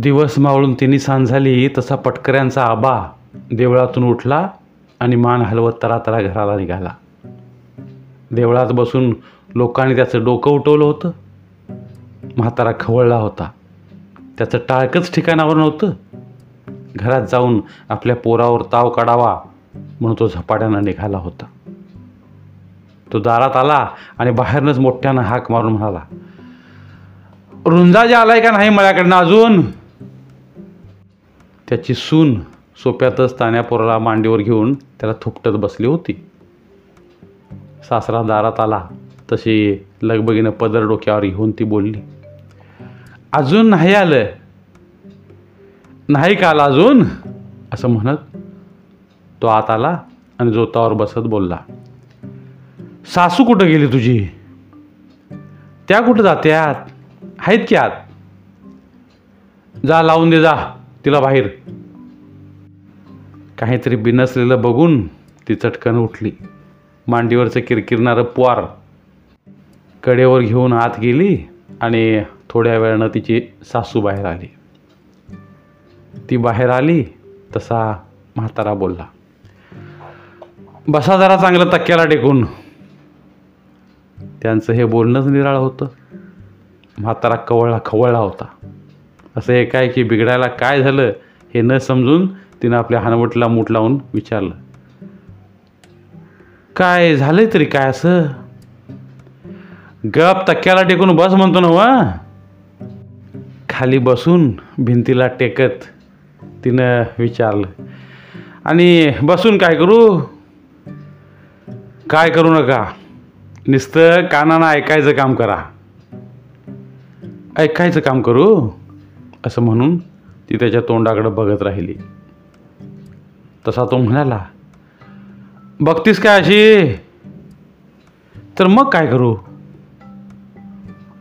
दिवस मावळून तिन्ही सांज झाली तसा पटकऱ्यांचा आबा देवळातून उठला आणि मान हलवत तरातरा घराला निघाला. देवळात बसून लोकांनी त्याचं डोकं उठवलं होतं. म्हातारा खवळला होता. त्याचं टाळकंच ठिकाणावर नव्हतं. घरात जाऊन आपल्या पोरावर ताव काढावा म्हणून तो झपाट्यानं निघाला होता. तो दारात आला आणि बाहेरनंच मोठ्यानं हाक मारून म्हणाला रुंजाजी आलाय का नाही मळ्याकडनं अजून? त्याची सून सोप्यातच तान्यापोराला मांडीवर घेऊन त्याला थुपटत बसली होती. सासरा दारात आला तशी लगबगीनं पदर डोक्यावर घेऊन ती बोलली अजून नाही आलं. नाही का आला अजून असं म्हणत तो आत आला आणि जोतावर बसत बोलला सासू कुठं गेली तुझी? त्या कुठं जात्यात? आहेत की आत? जा लावून दे जा. तिला बाहेर. काहीतरी बिनसलेलं बघून ती चटकन उठली. मांडीवरचं किरकिरणारं पोर कडेवर घेऊन आत गेली आणि थोड्या वेळानं तिची सासू बाहेर आली. ती बाहेर आली तसा म्हातारा बोलला बसा जरा चांगलं तक्क्याला टेकून. त्यांचं हे बोलणंच निराळ होतं. म्हातारा कवळला खवळला होता. असं एक आहे की बिघडायला काय झालं हे न समजून तिनं आपल्या हानवटीला मूठ लावून विचारलं. काय झालंय तरी काय असं? गप तक्क्याला टेकून बस म्हणतो ना हो, वा खाली बसून भिंतीला टेकत तिनं विचारलं. आणि बसून काय करू? काय करू नका. नुसतं कानानं ऐकायचं काम करा. ऐकायचं काम करू? असं म्हणून ती त्याच्या तोंडाकडं बघत राहिली. तसा तो म्हणाला बघतीस काय अशी? तर मग काय करू?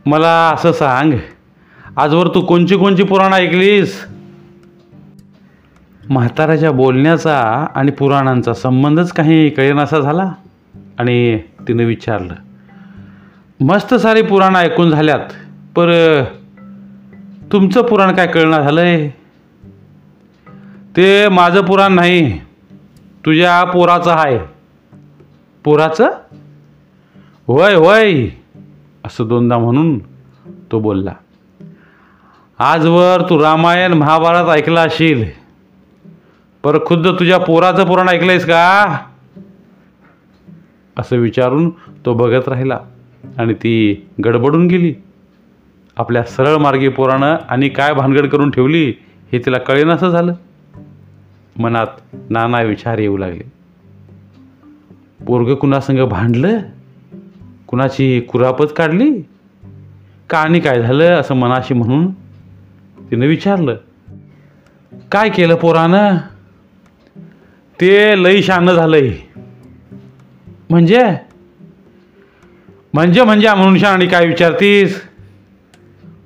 मला असं सांग आजवर तू कोणची कोणची पुराणं ऐकलीस? म्हाताऱ्याच्या बोलण्याचा आणि पुराणांचा संबंधच काही कळेनासा झाला आणि तिनं विचारलं मस्त सारी पुराणं ऐकून झाल्यात पर तुमचं पुराण काय कळणार झालंय? ते माझं पुराण नाही तुझ्या पोराचं आहे पोराचं? होय होय असं दोनदा म्हणून तो बोलला. आजवर तू रामायण महाभारत ऐकला असशील पर खुद्द तुझ्या पोराचं पुराण ऐकलंयस का? असं विचारून तो बघत राहिला आणि ती गडबडून गेली. आपल्या सरळ मार्गी पोरानं आणि काय भानगड करून ठेवली हे तिला कळेनासं झालं. मनात नाना विचार येऊ लागले. पोरग कुणासंग भांडलं? कुणाची कुरापत काढली? का आणि काय झालं असं मनाशी म्हणून तिनं विचारलं. काय केलं पोरानं? ते लई शान झालंय. म्हणजे? म्हणजे म्हणजे म्हणून आणि काय विचारतीस?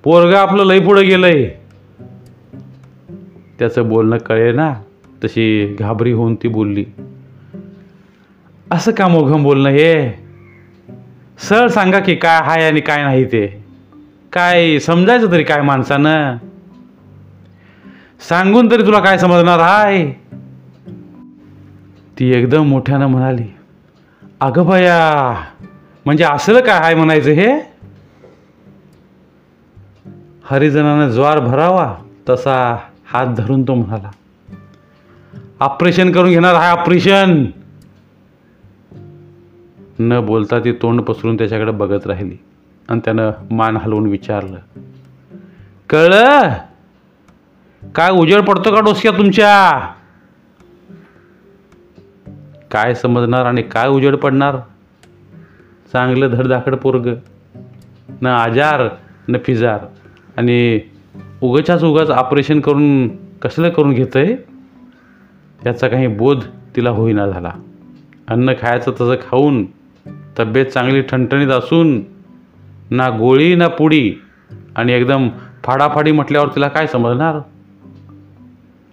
पोरग आपलं लई पुढं गेलंय. त्याचं बोलणं कळे ना तशी घाबरी होऊन ती बोलली. असं का मोघम बोलणं हे? सर सांगा की काय हाय आणि काय नाही ते. काय समजायचं तरी काय माणसानं? सांगून तरी तुला काय समजणार हाय? ती एकदम मोठ्यानं म्हणाली अगं भया म्हणजे असलं काय हाय म्हणायचं हे? हरिजनानं ज्वार भरावा तसा हात धरून तो म्हणाला ऑपरेशन करून घेणार हा ऑपरेशन. न बोलता ती तोंड पसरून त्याच्याकडे बघत राहिली आणि त्यानं मान हलवून विचारलं कळलं? काय उजेड पडतो का डोसक्या तुमच्या? काय समजणार आणि काय उजेड पडणार? चांगलं धडधाकड पोरग. न आजार न फिजार. आणि उगाच्याच उगाच ऑपरेशन करून कसलं करून घेतं आहे याचा काही बोध तिला होईना झाला. अन्न खायचं तसं खाऊन तब्येत चांगली ठणठणीत असून ना गोळी ना पुडी आणि एकदम फाडाफाडी म्हटल्यावर तिला काय समजणार?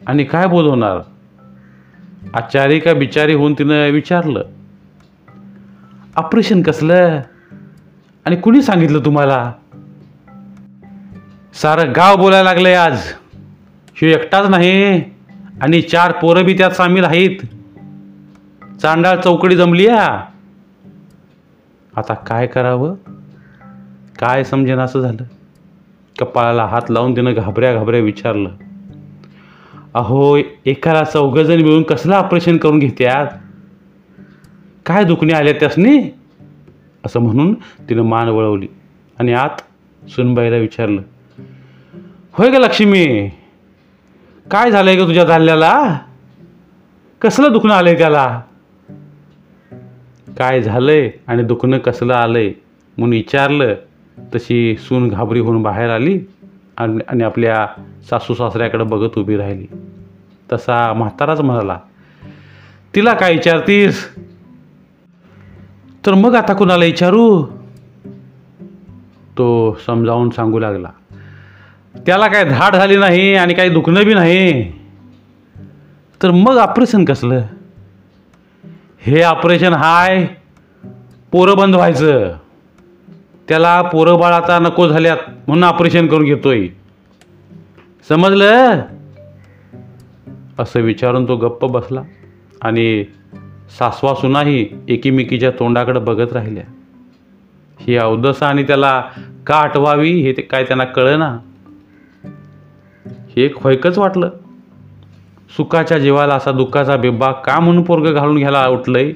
आणि काय बोध होणार? आचारी का बिचारी होऊन तिनं विचारलं ऑपरेशन कसलं? आणि कुणी सांगितलं तुम्हाला? सारं गाव बोलायला लागलंय आज. शिव एकटाच नाही आणि चार पोरं बी त्यात सामील आहेत. चांडाळ चौकडी जमली या आता काय करावं? काय समजेन असं झालं? कपाळाला हात लावून तिनं घाबऱ्या घाबऱ्या विचारलं. अहो एकाला चौघजण मिळून कसलं ऑपरेशन करून घेत्यात? काय दुखणे आले त्यासनी? असं म्हणून तिनं मान वळवली आणि आत सुनबाईला विचारलं. होय का लक्ष्मी? काय झालंय ग तुझ्या धाल्याला कसलं दुखणं आलंय त्याला? काय झालंय आणि दुखणं कसलं आलंय म्हणून विचारलं तशी सून घाबरी होऊन बाहेर आली आणि आणि आपल्या सासू सासऱ्याकडे बघत उभी राहिली. तसा म्हाताराच म्हणाला तिला काय विचारतीस? तर मग आता कुणाला विचारू? तो समजावून सांगू लागला. त्याला काय धाड झाली नाही आणि काही दुखणं बी नाही. तर मग ऑपरेशन कसलं? हे ऑपरेशन हाय पोरं बंद व्हायचं. त्याला पोरं बाळ आता नको झाल्यात म्हणून ऑपरेशन करून घेतोय. समजलं? असं विचारून तो गप्प बसला आणि सासवा सुनाही एकीमेकीच्या तोंडाकडे बघत राहिल्या. ही अवदसा आणि त्याला का आठवावी हे ते काय त्यांना कळना. हे एक होयकच वाटलं. सुखाच्या जीवाला असा दुःखाचा बिब्बा का म्हणून पोरग घालून घ्यायला उठलंय?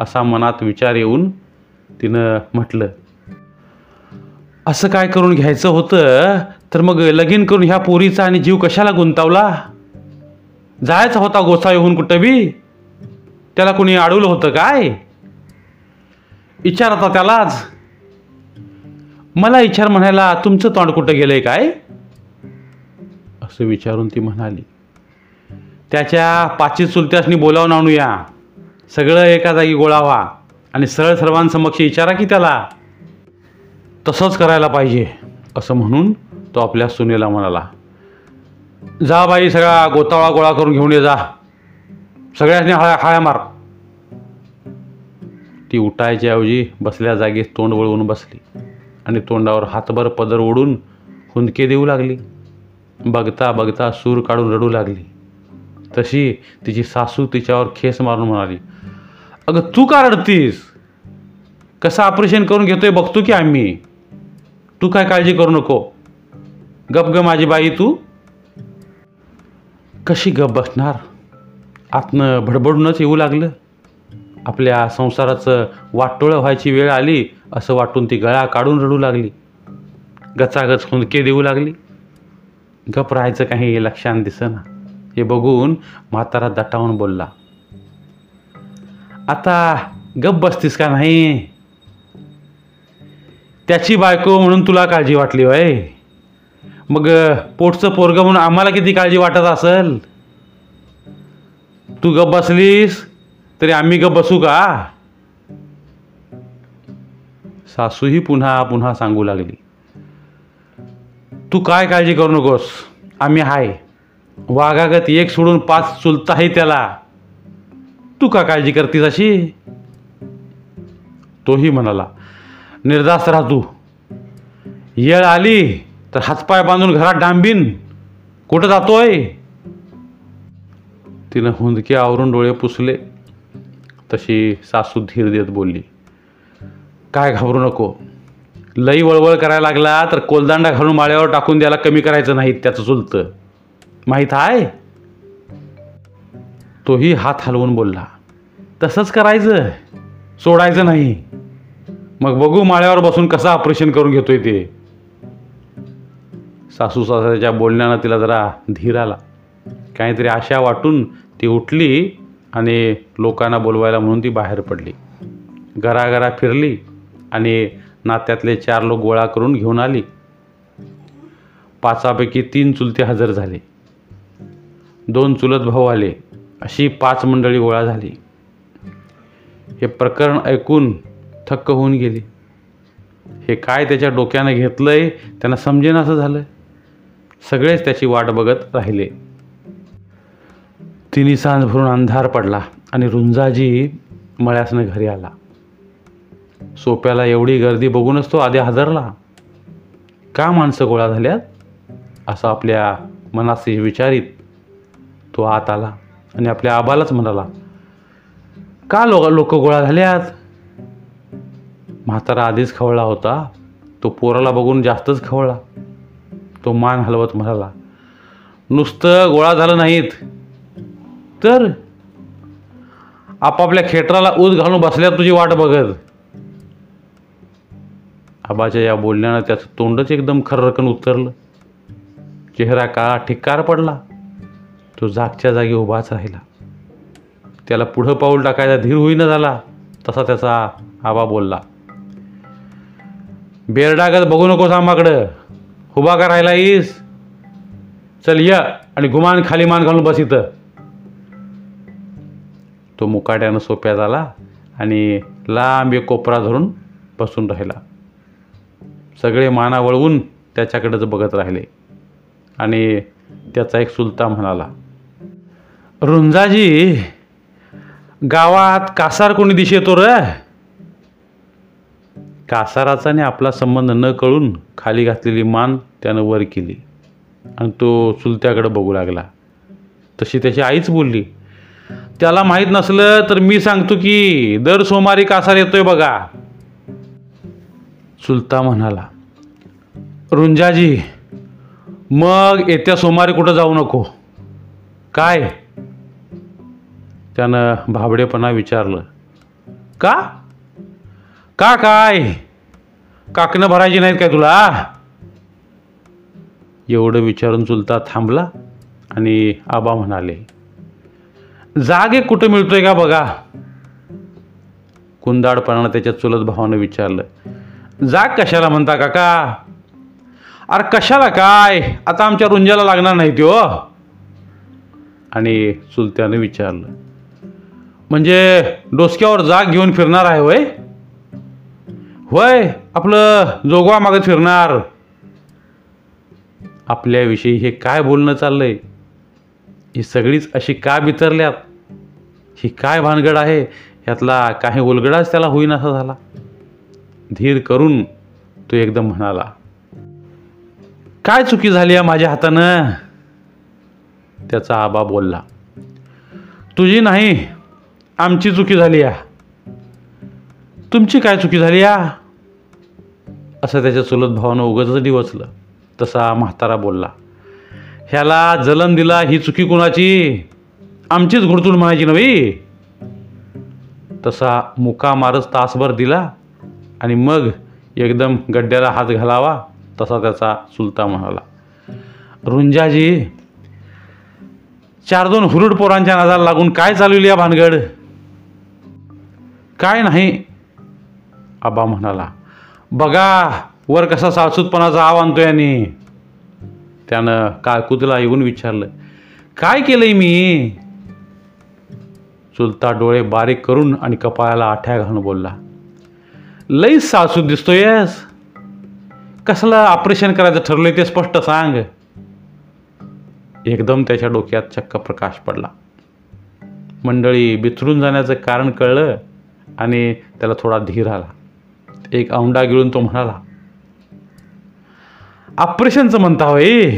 असा मनात विचार येऊन तिनं म्हटलं असं काय करून घ्यायचं होतं? तर मग लगीन करून ह्या पोरीचा आणि जीव कशाला गुंतावला? जायचा होता गोसा येऊन कुठं बी? त्याला कोणी अडवलं होतं काय? विचार आता त्यालाच. मला विचार म्हणायला तुमचं तोंड कुठं गेलंय काय? असं विचारून ती म्हणाली त्याच्या पाचवी चुलत्यासनी बोलावून आणूया. सगळं एका जागी गोळा व्हा आणि सरळ सर्वांसमक्ष विचारा की त्याला. तसंच करायला पाहिजे असं म्हणून तो आपल्या सुनेला म्हणाला जा बाई सगळा गोतावळा गोळा करून घेऊन ये जा. सगळ्यांनी हळ्या खाळ्या मार. ती उठायच्या ऐवजी बसल्या जागेत तोंड वळवून बसली आणि तोंडावर हातभर पदर ओढून हुंदके देऊ लागली. बघता बघता सूर काढून रडू लागली. तशी तिची सासू तिच्यावर खेस मारून म्हणाली अगं तू का रडतीस? कसं ऑपरेशन करून घेतोय बघतो की आम्ही? तू काय काळजी करू नको. गप ग माझी बाई तू. कशी गप बसणार? आतनं भडबडूनच येऊ लागलं. आपल्या संसाराचं वाटोळं व्हायची वेळ आली असं वाटून ती गळा काढून रडू लागली. गचागच हुंदके देऊ लागली. गप राहायचं काही लक्षात दिसेना. हे बघून म्हातारा दटावून बोलला आता गप बसतीस का नाही? त्याची बायको म्हणून तुला काळजी वाटली वय मग पोटचं पोरग म्हणून आम्हाला किती काळजी वाटत असेल? तू गप बसलीस तरी आम्ही गप बसू का? सासूही पुन्हा पुन्हा सांगू लागली. तू काय काळजी करू नकोस. आम्ही हाय. वाघागत एक सोडून पाच चुलत आहे त्याला. तू का काळजी करतीस अशी? तोही म्हणाला निर्धास्त राहा तू. येळ आली तर हातपाय बांधून घरात डांबीन. कुठं जातोय? तिनं हुंदके आवरून डोळे पुसले. तशी सासू धीर देत बोलली काय घाबरू नको. लई वळवळ करायला लागला तर कोलदांडा घालून माळ्यावर टाकून द्यायला कमी करायचं नाही त्याचं चुलतं. माहीत आहे? तोही हात हलवून बोलला. तसंच करायचं. सोडायचं नाही. मग बघू माळ्यावर बसून कसं ऑपरेशन करून घेतोय ते. सासू सासऱ्याच्या बोलण्यानं तिला जरा धीर आला. काहीतरी आशा वाटून ती उठली आणि लोकांना बोलवायला म्हणून ती बाहेर पडली. घराघरा फिरली आणि नात्यातले चार लोक गोळा करून घेऊन आली. पाचापैकी तीन चुलते हजर झाले. दोन चुलत भाऊ आले. अशी पाच मंडळी गोळा झाली. हे प्रकरण ऐकून थक्क होऊन गेली. हे काय त्याच्या डोक्यानं घेतलंय? त्यांना समजेन असं झालं सगळेच त्याची वाट बघत राहिले. तिन्ही सांज भरून अंधार पडला आणि रुंजाजी मळ्यासनं घरी आला. सोप्याला एवढी गर्दी बघूनच तो आधी हादरला. का माणसं गोळा झाल्यात? असं आपल्या मनात विचारित तो आत आला आणि आपल्या आबालाच म्हणाला का लोक लोक गोळा झाल्यात? म्हातारा आधीच खवळला होता. तो पोराला बघून जास्तच खवळला. तो मान हलवत म्हणाला नुसतं गोळा झालं नाहीत. तर आपापल्या खेटराला ऊस घालून बसल्या तुझी वाट बघत. आबाच्या या बोलण्यानं त्याचं तोंडच एकदम खर्रकन उतरलं. चेहरा काळा ठिक्कार पडला. तो जागच्या जागी उभाच राहिला. त्याला पुढं पाऊल टाकायचा धीर होईना झाला तसा त्याचा आबा बोलला बेरडागत बघू नकोस आम्हाकडं. उभा का राहिला ईस? चल या आणि गुमान खाली मान घालून बस इथं. तो मुकाट्यानं सोप्या झाला आणि लांब एक कोपरा धरून बसून राहिला. सगळे माना वळवून त्याच्याकडेच बघत राहिले. आणि त्याचा एक सुलता म्हणाला रुंजाजी गावात कासार कोणी दिश येतो र? कासाराचा आणि आपला संबंध न कळून खाली घातलेली मान त्यानं वर केली आणि तो चुलत्याकडे बघू लागला. तशी त्याची आईच बोलली त्याला माहीत नसलं तर मी सांगतो की दर सोमवारी कासार येतोय बघा. चुलता म्हणाला रुंजाजी मग येत्या सोमवारी कुठं जाऊ नको? काय? त्यानं भाबडेपणा विचारलं. का? का काय? काकणं भरायची नाहीत काय तुला? एवढं विचारून चुलता थांबला आणि आबा म्हणाले जाग कुठं मिळतोय का बघा? कुंदाडपणानं त्याच्या चुलत भावानं विचारलं जाग कशाला म्हणता काका? अरे कशाला काय? आता आमच्या रुंजाला लागणार नाही त्यो आणि चुलत्यानं विचारलं. म्हणजे डोसक्यावर जाग घेऊन फिरणार आहे होय? होय आपलं जोगवा मागत फिरणार. आपल्याविषयी हे काय बोलणं चाललंय? ही सगळीच अशी का बितरल्यात? ही काय भानगड आहे? ह्यातला काही उलगडाच त्याला होईन असा झाला. धीर करून तो एकदम म्हणाला काय चुकी झाली आहे माझ्या हातानं? त्याचा आबा बोलला तुझी नाही आमची चुकी झाली आहे तुमची काय चुकी झाली आ असं त्याच्या चुलत भावानं उगच डिवचलं तसा म्हातारा बोलला ह्याला जलन दिला ही चुकी कुणाची? आमचीच घुडतून म्हणायची नवी तसा मुका मारच तासभर दिला आणि मग एकदम गड्ड्याला हात घालावा तसा त्याचा चुलता म्हणाला. रुंजाजी चार दोन हुरुड पोरांच्या नादाला लागून काय चालवली या भानगड? काय नाही आबा म्हणाला. बघा वर कसा सासूतपणाचा आव आणतो याने. त्यानं काळकुतला येऊन विचारलं काय केलंय मी? चुलता डोळे बारीक करून आणि कपाळाला आठ्या घालून बोलला लई सासू दिसतोयस. कसलं ऑपरेशन करायचं ठरलंय ते स्पष्ट सांग. एकदम त्याच्या डोक्यात चक्क प्रकाश पडला. मंडळी बिथरून जाण्याचं कारण कळलं आणि त्याला थोडा धीर आला. एक औंडा गिळून तो म्हणाला ऑपरेशनचं म्हणता होय?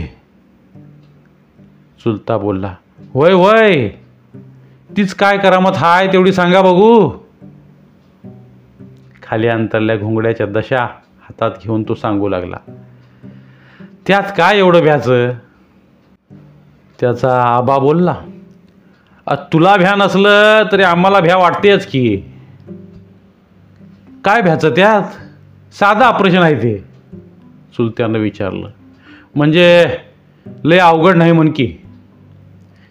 चुलता बोलला होय होय. तीच काय करामत हाय तेवढी सांगा बघू. खाली अंतरल्या घोंगड्याच्या दशा हातात घेऊन तो सांगू लागला त्यात काय एवढं भ्याचं? त्याचा आबा बोलला तुला भ्या नसलं तरी आम्हाला भ्या वाटतेच की. काय भ्याचं त्यात? साधं ऑपरेशन आहे ते. चुलत्यानं विचारलं म्हणजे लय अवघड नाही म्हण की.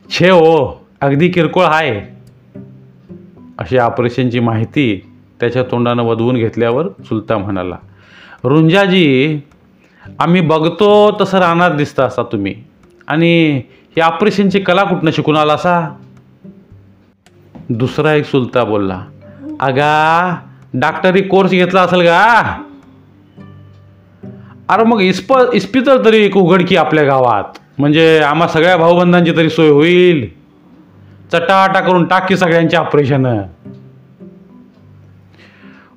छे हो अगदी किरकोळ आहे अशी ऑपरेशनची माहिती त्याच्या तोंडानं वधवून घेतल्यावर चुलता म्हणाला रुंजाजी आम्ही बघतो तसं राहणार दिसता असा तुम्ही. आणि ही ऑपरेशनची कला कुठनं शिकून आला असा? दुसरा एक सुलता बोलला अगा डॉक्टरी कोर्स घेतला असेल का अरे मग इस्प इस्पितळ तरी एक उघडकी आपल्या गावात. म्हणजे आम्हा सगळ्या भाऊबंधांची तरी सोय होईल. चटाटा करून टाकी सगळ्यांची ऑपरेशन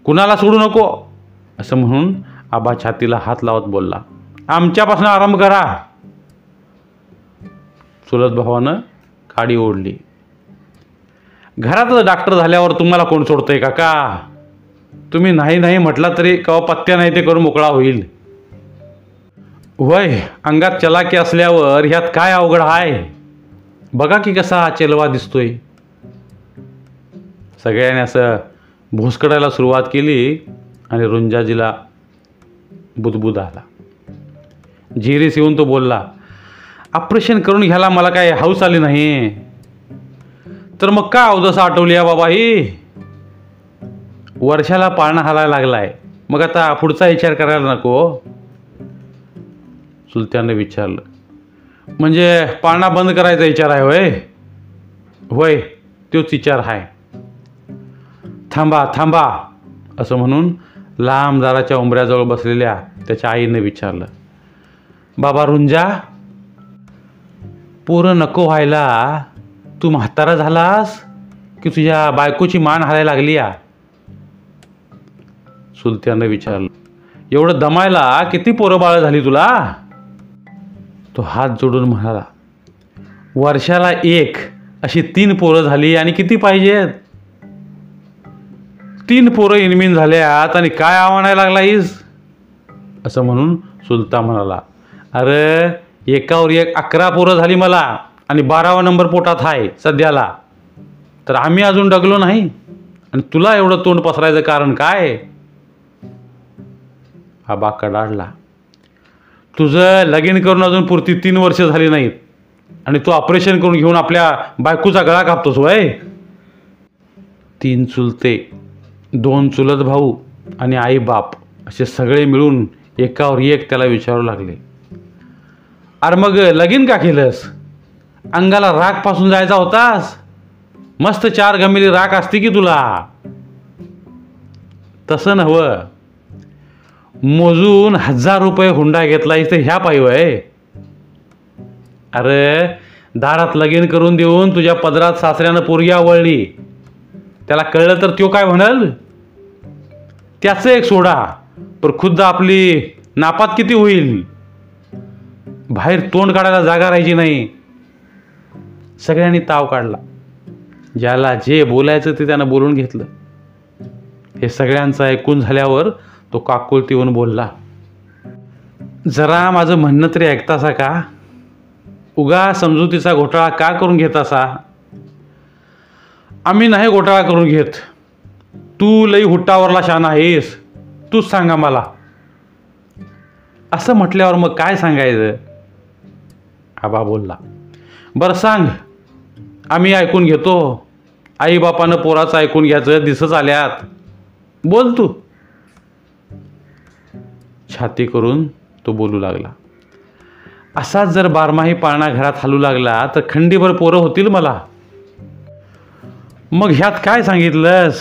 कुणाला सोडू नको? असं म्हणून आबा छातीला हात लावत बोलला आमच्यापासून आरंभ करा. चुलत भावानं काडी ओढली. घरातच डॉक्टर झाल्यावर तुम्हाला कोण सोडतंय काका? तुम्ही नाही नाही म्हटला तरी कवा पत्त्या नाही ते करून मोकळा होईल. वय अंगात चलाकी असल्यावर ह्यात काय अवघड आहे बघा की कसा चेलवा दिसतोय. सगळ्यांनी असं भोसकडायला सुरुवात केली आणि रुंजाजीला बुदबुद आला झिरीस येऊन तो बोलला ऑपरेशन करून घ्यायला मला काय हाऊस आली नाही? तर मग का अवदसा आठवली आहे बाबा ही वर्षाला पाळणा हालायला लागलाय. मग आता पुढचा विचार करायला नको. चुलत्यानं विचारलं म्हणजे पाळणा बंद करायचा विचार आहे होय? होय तोच विचार आहे. थांबा थांबा असं म्हणून लांब दाराच्या उंबऱ्याजवळ बसलेल्या त्याच्या आईनं विचारलं बाबा रुंजा पोरं नको व्हायला. तू म्हातारा झालास की तुझ्या बायकोची मान हालायला लागली या सुलत्यानं विचारलं एवढं दमायला किती पोरं बाळ झाली तुला? तो हात जोडून म्हणाला वर्षाला एक अशी तीन पोरं झाली आणि किती पाहिजेत? तीन पोरं इनमिन झाल्यात आणि काय आव्हानायला लागला हीस असं म्हणून सुलता म्हणाला अरे एकावर एक अकरा पोरं झाली मला आणि बारावा नंबर पोटात आहे सध्याला. तर आम्ही अजून डगलो नाही आणि तुला एवढं तोंड पसरायचं कारण काय? हा बाका कडाडला तुझं लगीन करून अजून पुरती तीन वर्ष झाली नाहीत आणि तू ऑपरेशन करून घेऊन आपल्या बायकोचा गळा कापतोस वय? तीन चुलते दोन चुलत भाऊ आणि आई बाप असे सगळे मिळून एकावर एक त्याला विचारू लागले. अरे मग लगीन का केलंस? अंगाला राखपासून जायचा होतास? मस्त चार गमिली राख असते की तुला? तसं नव्हं. मोजून हजार रुपये हुंडा घेतला इथे ह्या पाहिव आहे अरे दारात लगीन करून देऊन तुझ्या पदरात सासऱ्यानं पोरगी आवळली त्याला कळलं तर तो काय म्हणाल? त्याचं एक सोडा पण खुद्द आपली नापात किती होईल? बाहेर तोंड काढायला जागा राहायची नाही. सगळ्यांनी ताव काढला. ज्याला जे बोलायचं ते त्यानं बोलून घेतलं. हे सगळ्यांचं ऐकून झाल्यावर तो काकुलती येऊन बोलला जरा माझं म्हणणं तरी ऐकतासा का? उगा समजुतीचा घोटाळा का करून घेतासा? आम्ही नाही घोटाळा करून घेत. तू लई हुट्टावरला शान आहेस. तूच सांगा मला. असं म्हटल्यावर मग काय सांगायचं? आबा बोलला बरं सांग. आम्ही ऐकून घेतो. आईबापानं पोराचं ऐकून घ्यायचं. दिसत आल्यात. बोल तू. छाती करून तो बोलू लागला असाच जर बारमाही पाळणा घरात हलू लागला तर खंडीभर पोरं होतील मला. मग ह्यात काय सांगितलंस?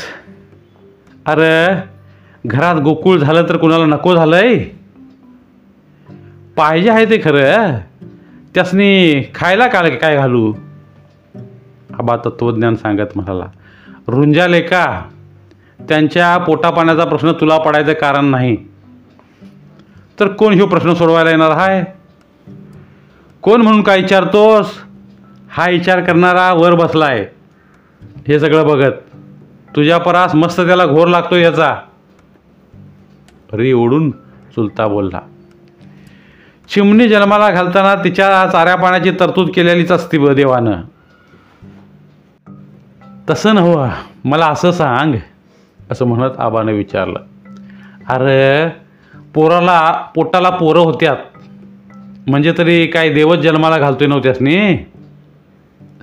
अरे घरात गोकुळ झालं तर कुणाला नको झालं आहे पाहिजे आहे ते खरं त्यासनी खायला काल काय घालू? आबा तत्वज्ञान सांगत म्हणाला रुंजाले का त्यांच्या पोटापाण्याचा प्रश्न तुला पडायचं कारण नाही. तर कोण ह्यो प्रश्न सोडवायला येणार आहे कोण म्हणून काय विचारतोस? हा विचार करणारा वर बसला आहे हे सगळं बघत. तुझ्या परास मस्त त्याला घोर लागतो याचा री ओढून चुलता बोलला. चिमणी जन्माला घालताना तिच्या चाऱ्या पाण्याची तरतूद केलेलीच असती देवानं. तसं नव्हं मला असं सांग असं म्हणत आबानं विचारलं. अरे पोराला पोटाला पोरं होत्यात. म्हणजे तरी काय देवच जन्माला घालतोय नव्हत्यासनी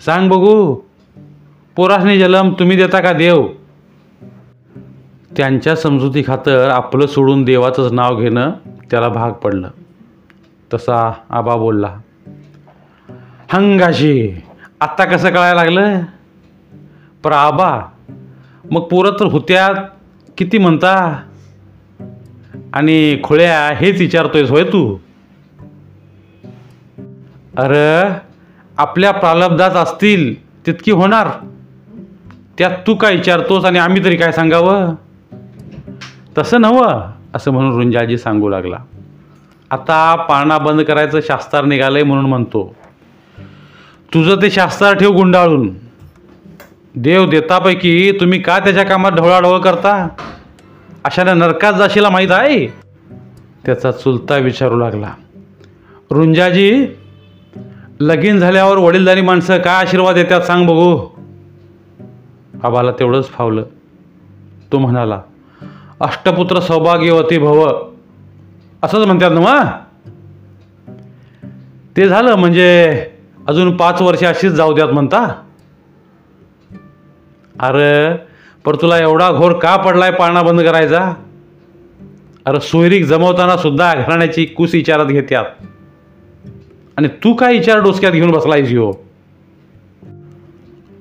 सांग बघू. पोरासनी जन्म तुम्ही देता का देव? त्यांच्या समजुती खातर आपलं सोडून देवाचंच नाव घेणं त्याला भाग पडलं. तसा आबा बोलला हंगाशी आत्ता कसं कळायला लागलं पर आबा मग पोरं तर होत्या किती म्हणता? आणि खोळ्या हेच विचारतोयस होय तू? अरे आपल्या प्रालब्धात असतील तितकी होणार. त्यात तू काय विचारतोस आणि आम्ही तरी काय सांगावं? तसं नव्हं असं म्हणून रुंजाजी सांगू लागला. आता पाळणा बंद करायचं शास्त्रार निघालंय म्हणून म्हणतो. तुझं ते शास्त्रार ठेव गुंडाळून. देव देतापैकी तुम्ही का त्याच्या कामात ढवळाढवळ करता? अशाने नरकात जाशीला माहीत आहे? त्याचा चुलता विचारू लागला. रुंजाजी लगीन झाल्यावर वडीलधारी माणसं काय आशीर्वाद देतात सांग बघू. आबाला तेवढंच फावलं. तो म्हणाला अष्टपुत्र सौभाग्यवती भव. असंच म्हणतात ना ते झालं म्हणजे अजून पाच वर्ष अशीच जाऊ द्यात म्हणता? अरे पर तुला एवढा घोर का पडलाय पाळणा बंद करायचा? अरे सोयरीक जमवताना सुद्धा घराण्याची कुस विचारात घेत्यात. आणि तू काय विचार डोसक्यात घेऊन बसलायस हो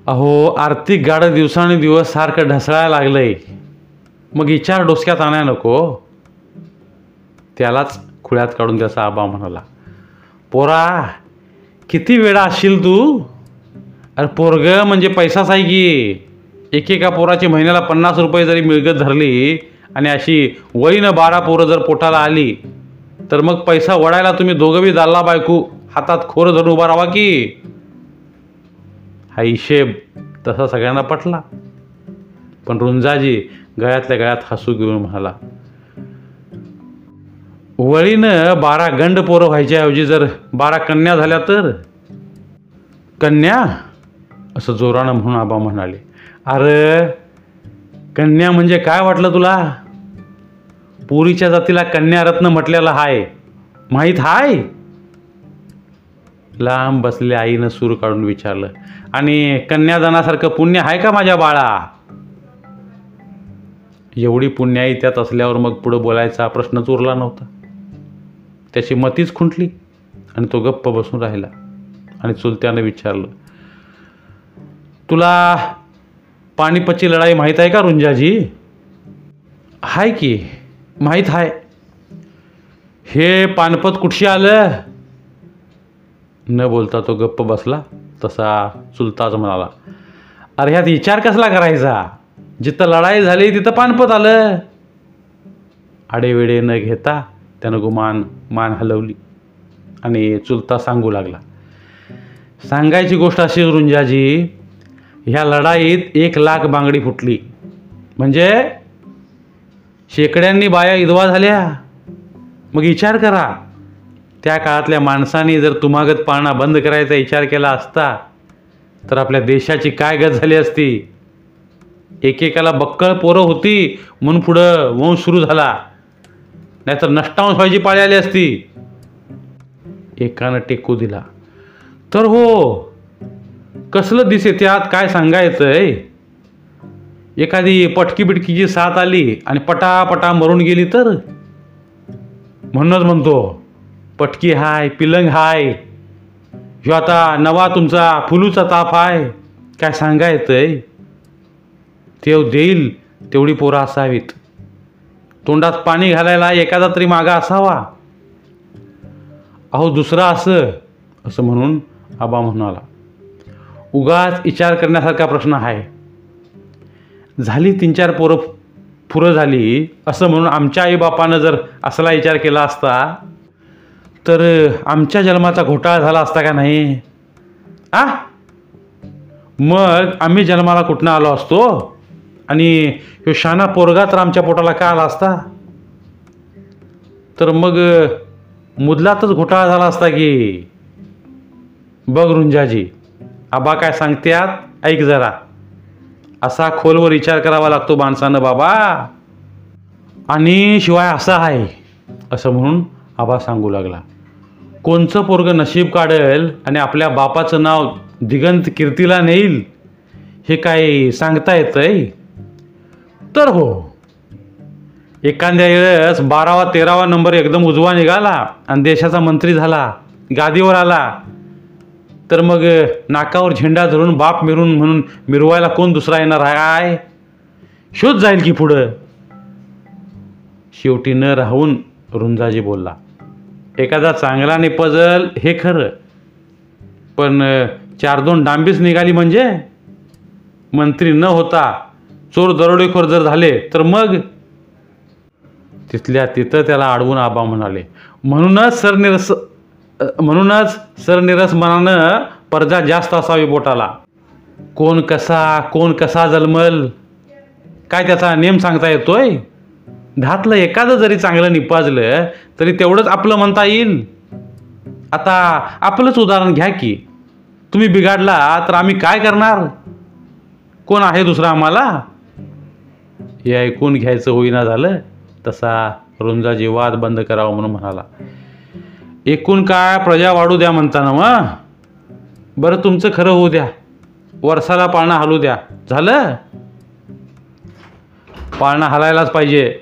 अहो आर्थिक गाडं दिवसानुदिवस सारखं ढसळायला लागलं आहे मग विचार डोसक्यात आणाय नको. त्यालाच खुळ्यात काढून त्याचा आबा म्हणाला पोरा किती वेळा असशील तू? अरे पोरग म्हणजे पैसाच आहे की. एकेका पोराची महिन्याला पन्नास रुपये जरी मिळगत धरली आणि अशी वळीनं बारा पोरं जर पोटाला आली तर मग पैसा वडायला तुम्ही दोघं बी दाल्ला बायकू. हातात खोरं धरून उभा राहा की? हा हिशेब तसा सगळ्यांना पटला. पण रुंजाजी गळ्यातल्या गळ्यात हसू घेऊन म्हणाला वळीनं बारा गंड पोरं व्हायच्याऐवजी जर बारा कन्या झाल्या तर? कन्या? असं जोरानं म्हणून आबा म्हणाले. अरे कन्या म्हणजे काय वाटलं तुला? पुरीच्या जातीला कन्यारत्न म्हटलेलं हाय. माहीत हाय? लांब बसल्या आईनं सूर काढून विचारलं आणि कन्यादानासारखं पुण्य आहे का माझ्या बाळा? एवढी पुण्याई त्यात असल्यावर मग पुढं बोलायचा प्रश्नच उरला नव्हता. त्याची मतीच खुंटली आणि तो गप्प बसून राहिला आणि चुलत्यानं विचारलं तुला पानिपतची लढाई माहीत आहे का रुंजाजी? हाय की माहीत आहे. हे पानपत कुठशी आलं? न बोलता तो गप्प बसला तसा चुलताच म्हणाला अरे ह्यात विचार कसला करायचा? जिथं लढाई झाली तिथं पानपत आलं. आडेवेडे न घेता त्यानं गुमान मान हलवली आणि चुलता सांगू लागला सांगायची गोष्ट अशी रुंजाजी ह्या लढाईत एक लाख बांगडी फुटली. म्हणजे शेकड्यांनी बाया इदवा झाल्या. मग विचार करा. त्या काळातल्या माणसांनी जर तुमागत पाळणा बंद करायचा विचार केला असता तर आपल्या देशाची काय गत झाली असती? एकेकाला बक्कळ पोरं होती म्हणून पुढं वंश सुरू झाला. नाहीतर नष्टांश व्हायची पाळी आली असती. एकानं टेकू दिला. तर हो कसलं दिसे त्यात काय सांगायचंय? एखादी पटकी बिटकीची साथ आली आणि पटापटा मरून गेली तर? म्हणूनच म्हणतो पटकी हाय पिलंग हाय. ह्यो आता नवा तुमचा फुलूचा ताप आहे काय सांगायचंय तेव देईल तेवढी पोरं असावीत. तोंडात पाणी घालायला एखादा तरी मागा असावा. अहो दुसरा असं असं म्हणून आबा म्हणाला उगाच विचार करण्यासारखा प्रश्न आहे झाली तीन चार पोरं फुरं झाली असं म्हणून आमच्या आईबापानं जर असला विचार केला असता तर आमच्या जन्माचा घोटाळा झाला असता का नाही? आ? मग आम्ही जन्माला कुठनं आलो असतो? आणि ह्यो शाना पोरगा तर आमच्या पोटाला का आला असता? तर मग मुदलातच घोटाळा झाला असता की? बघ रुंजाजी आबा काय सांगत्यात? ऐक जरा. असा खोलवर विचार करावा लागतो माणसानं बाबा. आणि शिवाय असा आहे असं म्हणून आबा सांगू लागला. कोणचं पोरग नशीब काढेल आणि आपल्या बापाचं नाव दिगंत कीर्तीला नेईल हे काय सांगता येतंय? तर हो. एखाद्या वेळेस बारावा तेरावा नंबर एकदम उजवा निघाला आणि देशाचा मंत्री झाला गादीवर आला तर मग नाकावर झेंडा धरून बाप मिरून म्हणून मिरवायला कोण दुसरा येणार आहे? शोध जाईल की पुढं. शेवटी न राहून रुंजाजी बोलला एखादा चांगला निपजल हे खरं. पण चार दोन डांबीच निघाली म्हणजे? मंत्री न होता चोर दरोडेखोर जर झाले तर मग? तिथल्या तिथं त्याला अडवून आबा म्हणाले म्हणूनच सरनिरस म्हणूनच सरनिरस मनानं पर्जा जास्त असावी बोटाला. कोण कसा कोण कसा जलमल? काय त्याचा नेम सांगता येतोय? धातलं एखादं जरी चांगलं निपाजलं तरी तेवढंच आपलं म्हणता येईल. आता आपलंच उदाहरण घ्या की तुम्ही बिघाडला तर आम्ही काय करणार? कोण आहे दुसरा आम्हाला? हे ऐकून घ्यायचं होईना झालं तसा रुंजाजी वाद बंद करावा म्हणून म्हणाला. एकूण काय प्रजा वाढू द्या म्हणताना मग. बरं तुमचं खरं होऊ द्या. वर्षाला पाळणा हलू द्या. झालं? पाळणा हलायलाच पाहिजे.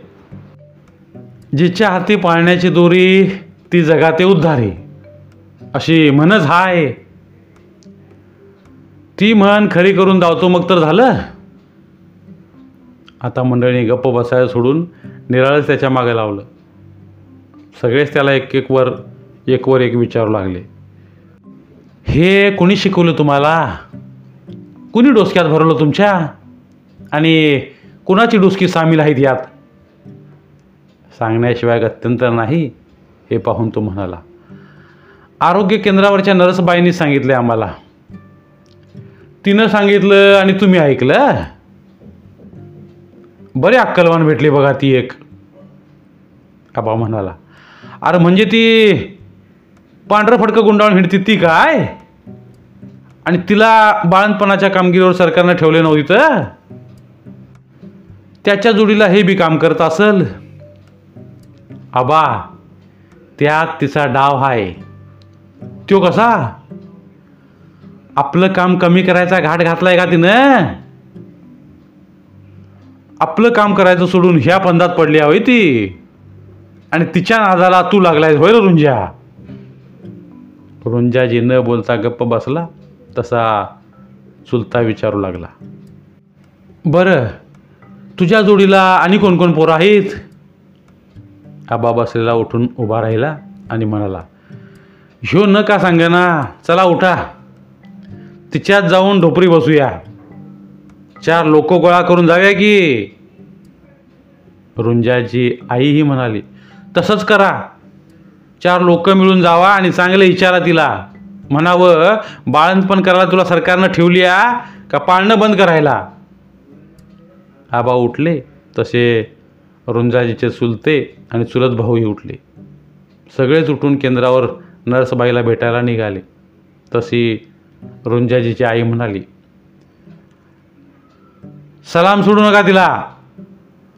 जिच्या हाती पाळण्याची दोरी ती जगाते उद्धारी. अशी म्हणच हाय ती म्हण खरी करून धावतो मग तर झालं. आता मंडळीने गप्प बसायला सोडून निराळच त्याच्यामागे लावलं. सगळेच त्याला एक एक वर एक वर एक विचारू लागले. हे कोणी शिकवलं तुम्हाला? कुणी डोसक्यात भरवलं तुमच्या? आणि कुणाची डोसकी सामील आहेत यात? सांगण्याशिवाय गत्यंतर नाही हे पाहून तो म्हणाला. आरोग्य केंद्रावरच्या नर्सबाईंनी सांगितले आम्हाला. तिनं सांगितलं आणि तुम्ही ऐकलं? बरे अक्कलवान भेटली बघा ती एक. आबा म्हणाला अरे म्हणजे ती पांढरं फडकं गुंडाळून हिंडती ती काय? आणि तिला बाळणपणाच्या कामगिरीवर सरकारनं ठेवले नव्हती तर? त्याच्या जोडीला हे बी काम करत असल? आबा त्यात तिचा डाव आहे तो कसा? आपलं काम कमी करायचा घाट घातलाय का तिनं? आपलं काम करायचं सोडून ह्या पंधात पडली हवी ती. आणि तिच्या नादाला तू लागलाय होय रुंजा रुंजाजी न बोलता गप्प बसला तसा चुलता विचारू लागला. बरं तुझ्या जोडीला आणि कोण कोण पोरं आहेत? आबा बसलेला उठून उभा राहिला आणि म्हणाला ह्यो न का सांगेना चला उठा. तिच्यात जाऊन ढोपरी बसूया. चार लोक गोळा करून जाऊया की. रुंजाची आईही म्हणाली तसंच करा. चार लोक मिळून जावा आणि चांगले विचारा तिला. म्हणावं बाळंतपण करायला तुला सरकारनं ठेवली आ का पाळणं बंद करायला? आबा उठले तसे रुंजाजीचे चुलते आणि चुलत भाऊही उठले. सगळेच उठून केंद्रावर नर्सबाईला भेटायला निघाले. तशी रुंजाजीची आई म्हणाली सलाम सोडू नका तिला.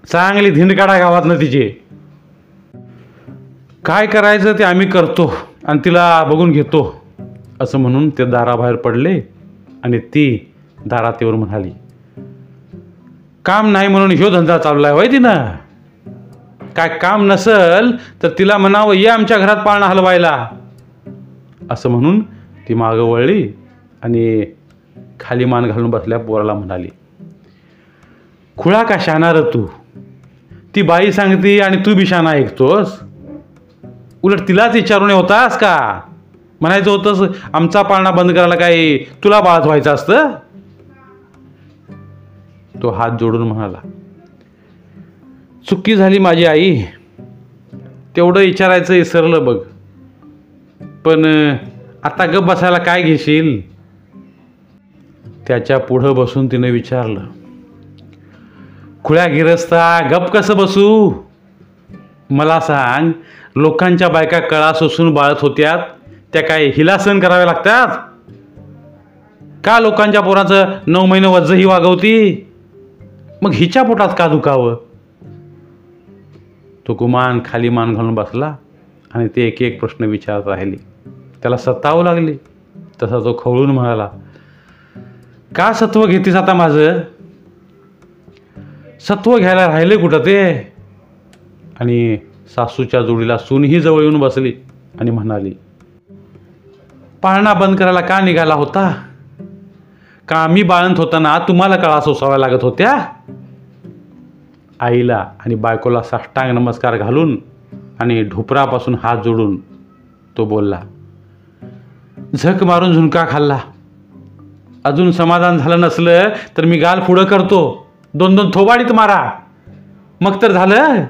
चांगली धिंड काढा गावातनं तिचे. काय करायचं ते आम्ही करतो आणि तिला बघून घेतो. असं म्हणून ते दाराबाहेर पडले आणि ती दारात येऊन म्हणाली काम नाही म्हणून ह्यो धंदा चाललाय होय तिनं? काय काम नसल तर तिला म्हणावं ये आमच्या घरात पाळणा हलवायला. असं म्हणून ती मागं वळली आणि खाली मान घालून बसल्या पोराला म्हणाली खुळा का शाणार तू? ती बाई सांगती आणि तू बी शाना ऐकतोस. उलट तिलाच विचारून होतास का? म्हणायचं होतंस आमचा पाळणा बंद करायला काय तुला बाळत व्हायचं असतं? तो हात जोडून म्हणाला चुकी झाली माझी आई. तेवढं विचारायचं विसरलं बघ. पण आता गप बसायला काय घेशील? त्याच्या पुढं बसून तिनं विचारलं. खुळ्या गिरस्ता गप कसं बसू? मला सांग लोकांच्या बायका कळा सोसून बाळत होत्यात त्या काय हिलासन कराव्या लागतात? का लोकांच्या पोराचं नऊ महिने वज्जही वागवती? मग हिच्या पोटात का दुखावं? तो गुमान खाली मान घालून बसला आणि ते एक एक प्रश्न विचारत राहिले. त्याला सतावं लागली. तसा तो खवळून म्हणाला का सत्व घेतीस आता माझं? सत्व घ्यायला राहिले कुठं ते? आणि सासूच्या जोडीला सूनही जवळ येऊन बसली आणि म्हणाली पाळणा बंद करायला का निघाला होता? का मी बाळंत होताना तुम्हाला कळा सोसाव्या लागत होत्या? आईला आणि बायकोला साष्टांग नमस्कार घालून आणि ढोपरापासून हात जोडून तो बोलला झक मारून झुणका खाल्ला. अजून समाधान झालं नसलं तर मी गाल पुढं करतो. दोन दोन थोबाडीत मारा. मग तर झालं.